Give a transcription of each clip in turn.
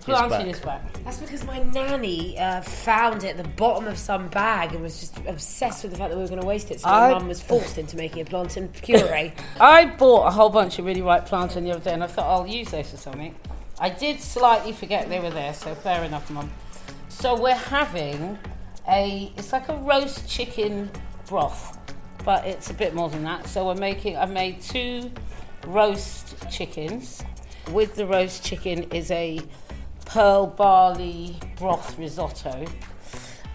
The plantain back. is back. That's because my nanny uh, found it at the bottom of some bag and was just obsessed with the fact that we were going to waste it. So I- my mum was forced into making a plantain puree. I bought a whole bunch of really ripe plantain the other day and I thought I'll use those for something. I did slightly forget they were there, so fair enough, Mum. So we're having a, it's like a roast chicken broth, but it's a bit more than that. So we're making, I've made two roast chickens. With the roast chicken is a pearl barley broth risotto.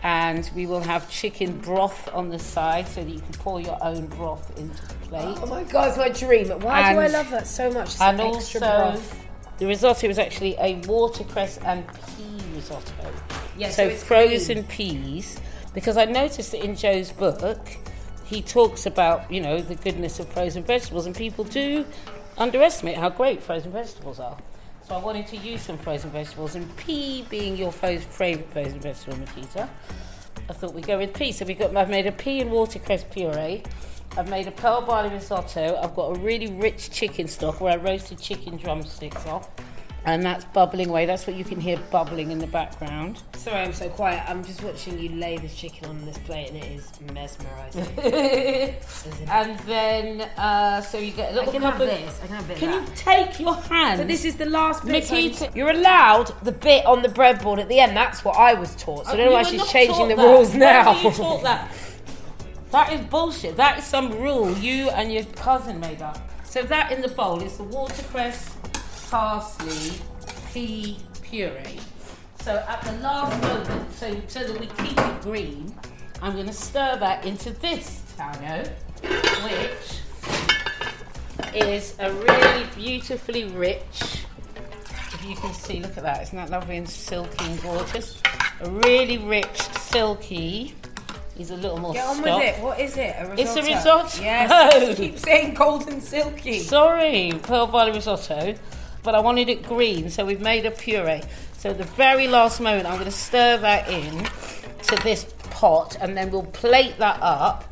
And we will have chicken broth on the side so that you can pour your own broth into the plate. oh my god, it's my dream. Why do I love that so much? It's and an also, broth. the risotto is actually a watercress and pea risotto. Yeah, so so frozen peas. Because I noticed that in Joe's book, he talks about you know the goodness of frozen vegetables, and people do underestimate how great frozen vegetables are. So I wanted to use some frozen vegetables, and pea being your favourite frozen vegetable, Miquita. I thought we'd go with pea. So we've got I've made a pea and watercress puree. I've made a pearl barley risotto. I've got a really rich chicken stock where I roasted chicken drumsticks off. And that's bubbling away. That's what you can hear bubbling in the background. Sorry, I'm so quiet. I'm just watching you lay this chicken on this plate and it is mesmerising. and then, uh, so you get a little can cup have of this. I can have a bit Can of you take your hand? So this is the last bit. Miquita- You're allowed the bit on the breadboard at the end. That's what I was taught. So I don't know why she's changing the that. rules now. were you taught that? That is bullshit. That is some rule you and your cousin made up. So that in the bowl is the watercress, parsley, pea puree. So at the last moment, so so that we keep it green, I'm going to stir that into this tango, which is a really beautifully rich. If you can see, look at that. Isn't that lovely and silky and gorgeous? A really rich, silky. He's a little more Get on stock. with it. What is it? A risotto? It's a risotto. Yes. keep saying golden silky. Sorry, pearl barley risotto, but I wanted it green, so we've made a puree. So at the very last moment, I'm going to stir that in to this pot, and then we'll plate that up.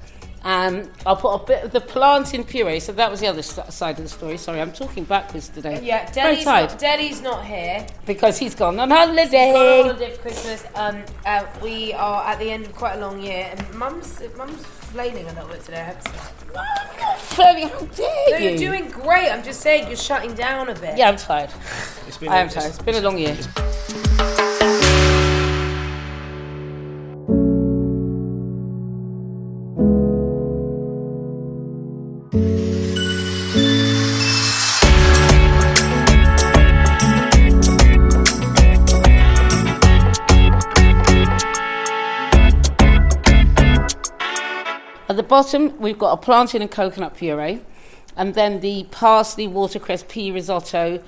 And I'll put a bit of the plantain puree. So that was the other side of the story. Sorry, I'm talking backwards today. Yeah, very Daddy's not, Daddy's not here. because he's gone on We're on holiday. holiday for Christmas. Um, uh, we are at the end of quite a long year, and Mum's Mum's flailing a little bit today. I have to say. Fairly, how dare No, you? you're doing great. I'm just saying you're shutting down a bit. Yeah, I'm tired. It's been I am tired. It's been a long year. Bottom, we've got a plantain and coconut puree, and then the parsley, watercress, pea risotto,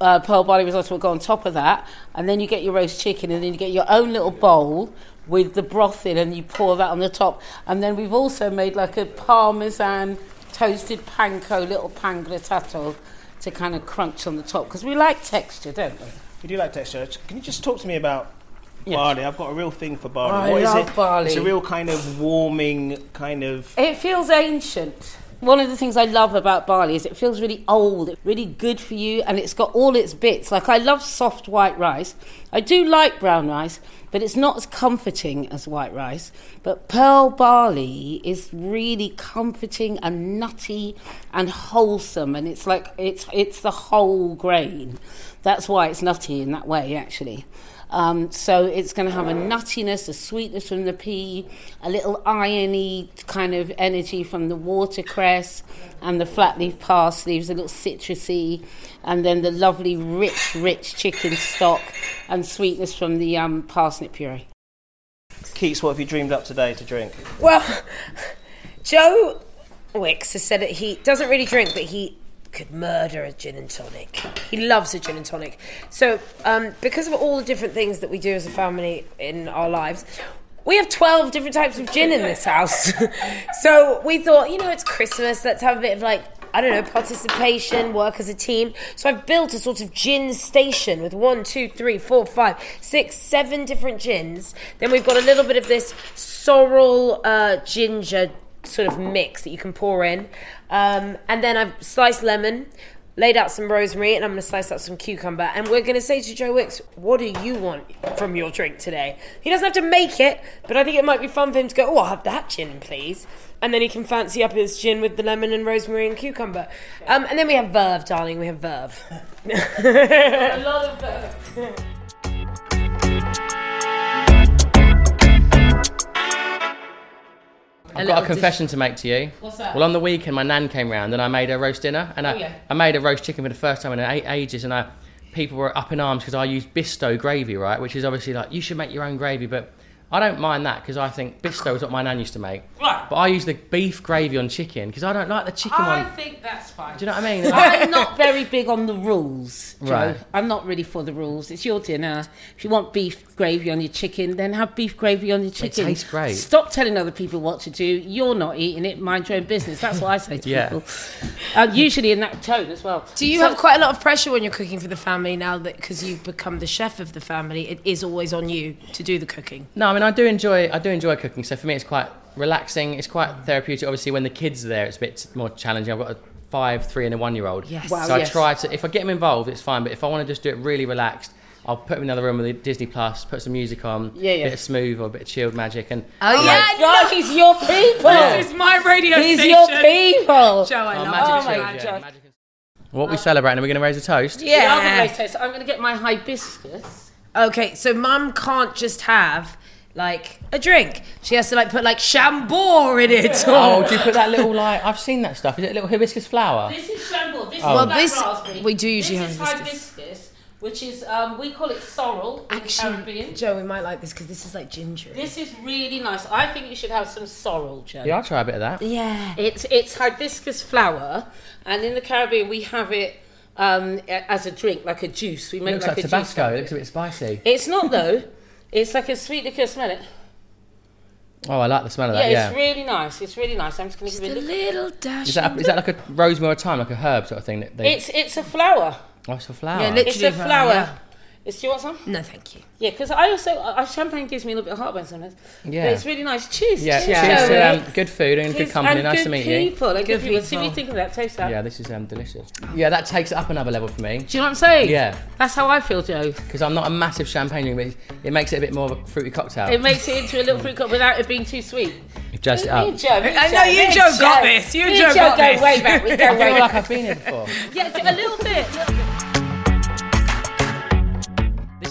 uh, pearl barley risotto will go on top of that, and then you get your roast chicken, and then you get your own little bowl with the broth in, and you pour that on the top. And then we've also made like a parmesan toasted panko, little pan grattato, to kind of crunch on the top because we like texture, don't we? We do like texture. Can you just talk to me about Yes. barley? I've got a real thing for barley. I What is love it? barley. It's a real kind of warming kind of. It feels ancient. One of the things I love about barley is it feels really old, it's really good for you, and it's got all its bits. Like I love soft white rice. I do like brown rice, but it's not as comforting as white rice. But pearl barley is really comforting and nutty and wholesome, and it's like it's it's the whole grain. That's why it's nutty in that way, actually. Um, so it's going to have a nuttiness, a sweetness from the pea, a little irony kind of energy from the watercress and the flat leaf parsley, a little citrusy, and then the lovely rich, rich chicken stock and sweetness from the um, parsnip puree. Keats, what have you dreamed up today to drink? Well, Joe Wicks has said that he doesn't really drink, but he could murder a gin and tonic. He loves a gin and tonic. So, um, because of all the different things that we do as a family in our lives, we have 12 different types of gin in this house. so, we thought, you know, it's Christmas, let's have a bit of like, I don't know, participation, work as a team. So, I've built a sort of gin station with one, two, three, four, five, six, seven different gins. Then we've got a little bit of this sorrel uh, ginger sort of mix that you can pour in. Um, and then I've sliced lemon, laid out some rosemary, and I'm going to slice up some cucumber. And we're going to say to Joe Wicks, what do you want from your drink today? He doesn't have to make it, but I think it might be fun for him to go, oh, I'll have that gin, please. And then he can fancy up his gin with the lemon and rosemary and cucumber. Um, and then we have verve, darling. We have verve. A lot of verve. I've got a confession to make to you. What's that? Well, on the weekend, my nan came round and I made a roast dinner, and I, Oh, yeah. I made a roast chicken for the first time in ages, and I, people were up in arms because I used Bisto gravy, right? Which is obviously like you should make your own gravy, but I don't mind that because I think Bisto is what my nan used to make. Right. But I use the beef gravy on chicken because I don't like the chicken one. I one. think that's fine. Do you know what I mean? I'm not very big on the rules, Joe. Right. I'm not really for the rules. It's your dinner. If you want beef gravy on your chicken, then have beef gravy on your chicken. It tastes great. Stop telling other people what to do. You're not eating it. Mind your own business. That's what I say to Yeah. people. Uh, usually in that tone as well. Do you So- have quite a lot of pressure when you're cooking for the family now that because you've become the chef of the family? It is always on you to do the cooking. No, I mean I do enjoy I do enjoy cooking. So for me, it's quite relaxing. It's quite therapeutic. Obviously, when the kids are there, it's a bit more challenging. I've got a five, three, and a one-year-old. Yes. Wow, so yes. I try to. If I get them involved, it's fine. But if I want to just do it really relaxed, I'll put them in another room with the Disney Plus, put some music on, Yeah, yeah. bit of smooth or a bit of chilled magic, and Oh, yeah, oh God, he's your people. Yeah. This is my radio He's station. your people. Joe, I Oh, love magic Oh my God, yeah, Joe. magic is- What we celebrating? Are we going to raise a toast? Yeah. Yeah, I'm gonna make toast. I'm gonna get my hibiscus. Okay, so mum can't just have like a drink. She has to like put like Chambord in it. Oh, do you put that little like? I've seen that stuff. Is it a little hibiscus flower? This is Chambord. This Oh. is Well, black this- raspberry. we do usually this have is hibiscus. hibiscus, which is um, we call it sorrel in the Caribbean. Joe, we might like this because this is like ginger. This is really nice. I think you should have some sorrel, Joe. Yeah, I'll try a bit of that. Yeah. It's it's hibiscus flower, and in the Caribbean we have it um, as a drink, like a juice. We It make looks like, like a Tabasco. juice. It looks a bit spicy. It's not though. It's like a sweet liquor. Smell it. Oh, I like the smell of that. Yeah. it's really nice. It's really nice. I'm just going to give A it a look. little dash. Is that, is that like a rosemary or thyme, like a herb sort of thing? That they, It's it's a flower. oh, it's a flower. Yeah, literally. It's a flower, flower. yeah. It's, do you want some? No, thank you. Yeah, because I also uh, champagne gives me a little bit of heartburn sometimes. Yeah. but it's really nice. Cheers. Yeah, cheers, cheers to um, good food and good company. and nice good to meet you. people, And good, Good people. See what you people. think of that. Taste that. Yeah, this is um, delicious. Yeah, that takes it up another level for me Do you know what I'm saying? Yeah. That's how I feel, Joe. because I'm not a massive champagne drinker, but it- it makes it a bit more of a fruity cocktail. It makes it into a little fruit cocktail without it being too sweet. You've jazzed it Me up. and Joe. me and I know, you me and and Joe got this, you and me Joe got go this. way back. We go I way feel back. like I've been here before. Yeah, a little bit.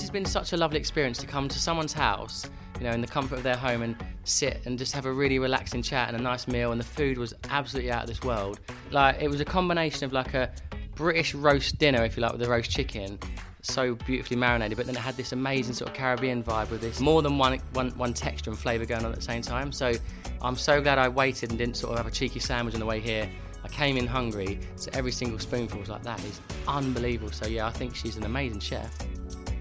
Has been such a lovely experience to come to someone's house, you know, in the comfort of their home and sit and just have a really relaxing chat and a nice meal. And the food was absolutely out of this world. Like, it was a combination of like a British roast dinner, if you like, with the roast chicken. So beautifully marinated, but then it had this amazing sort of Caribbean vibe with this more than one, one, one texture and flavour going on at the same time. So I'm so glad I waited and didn't sort of have a cheeky sandwich on the way here. I came in hungry, so every single spoonful was like, that is unbelievable. So yeah, I think she's an amazing chef.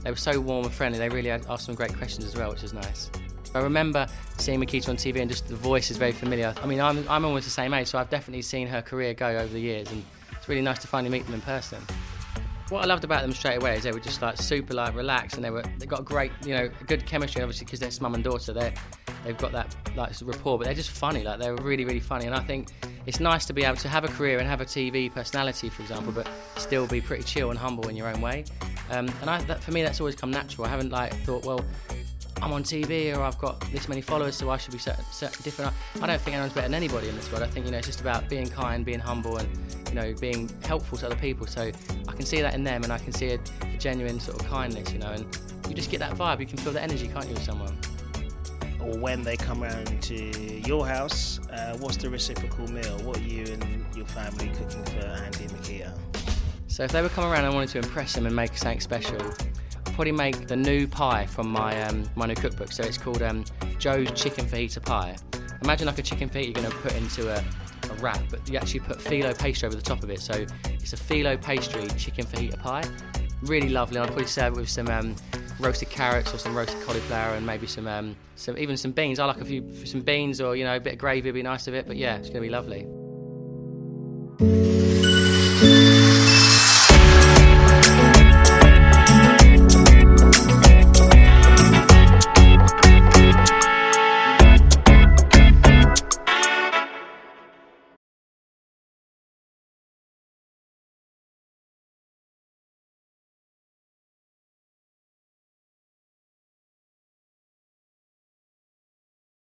They were so warm and friendly. They really asked some great questions as well, which is nice. I remember seeing Miquita on TV and just the voice is very familiar. I mean, I'm, I'm almost the same age, so I've definitely seen her career go over the years, and it's really nice to finally meet them in person. What I loved about them straight away is they were just like super like relaxed, and they were they got great, you know, good chemistry. Obviously, because they're mum and daughter, they they've got that like rapport, but they're just funny. Like they're really really funny, and I think it's nice to be able to have a career and have a TV personality, for example, but still be pretty chill and humble in your own way. Um, and I, that, for me, that's always come natural. I haven't like thought, well, I'm on TV or I've got this many followers, so I should be certain, certain different. I don't think anyone's better than anybody in this world. I think you know it's just about being kind, being humble, and you know being helpful to other people. So can see that in them, and I can see a, a genuine sort of kindness, you know, and you just get that vibe. You can feel the energy, can't you, with someone? Or when they come around to your house, uh, what's the reciprocal meal? What are you and your family cooking for Andi and Miquita? So if they were coming around and I wanted to impress them and make something special, I'd probably make the new pie from my um, my new cookbook. So it's called um, Joe's Chicken Fajita Pie. Imagine like a chicken feet you're going to put into a, a wrap, but you actually put phyllo pastry over the top of it. So it's a phyllo pastry chicken fajita pie. Really lovely. I'd probably serve it with some um, roasted carrots or some roasted cauliflower and maybe some um, some even some beans. I like a few some beans or you know a bit of gravy would be nice of it. But yeah, it's going to be lovely.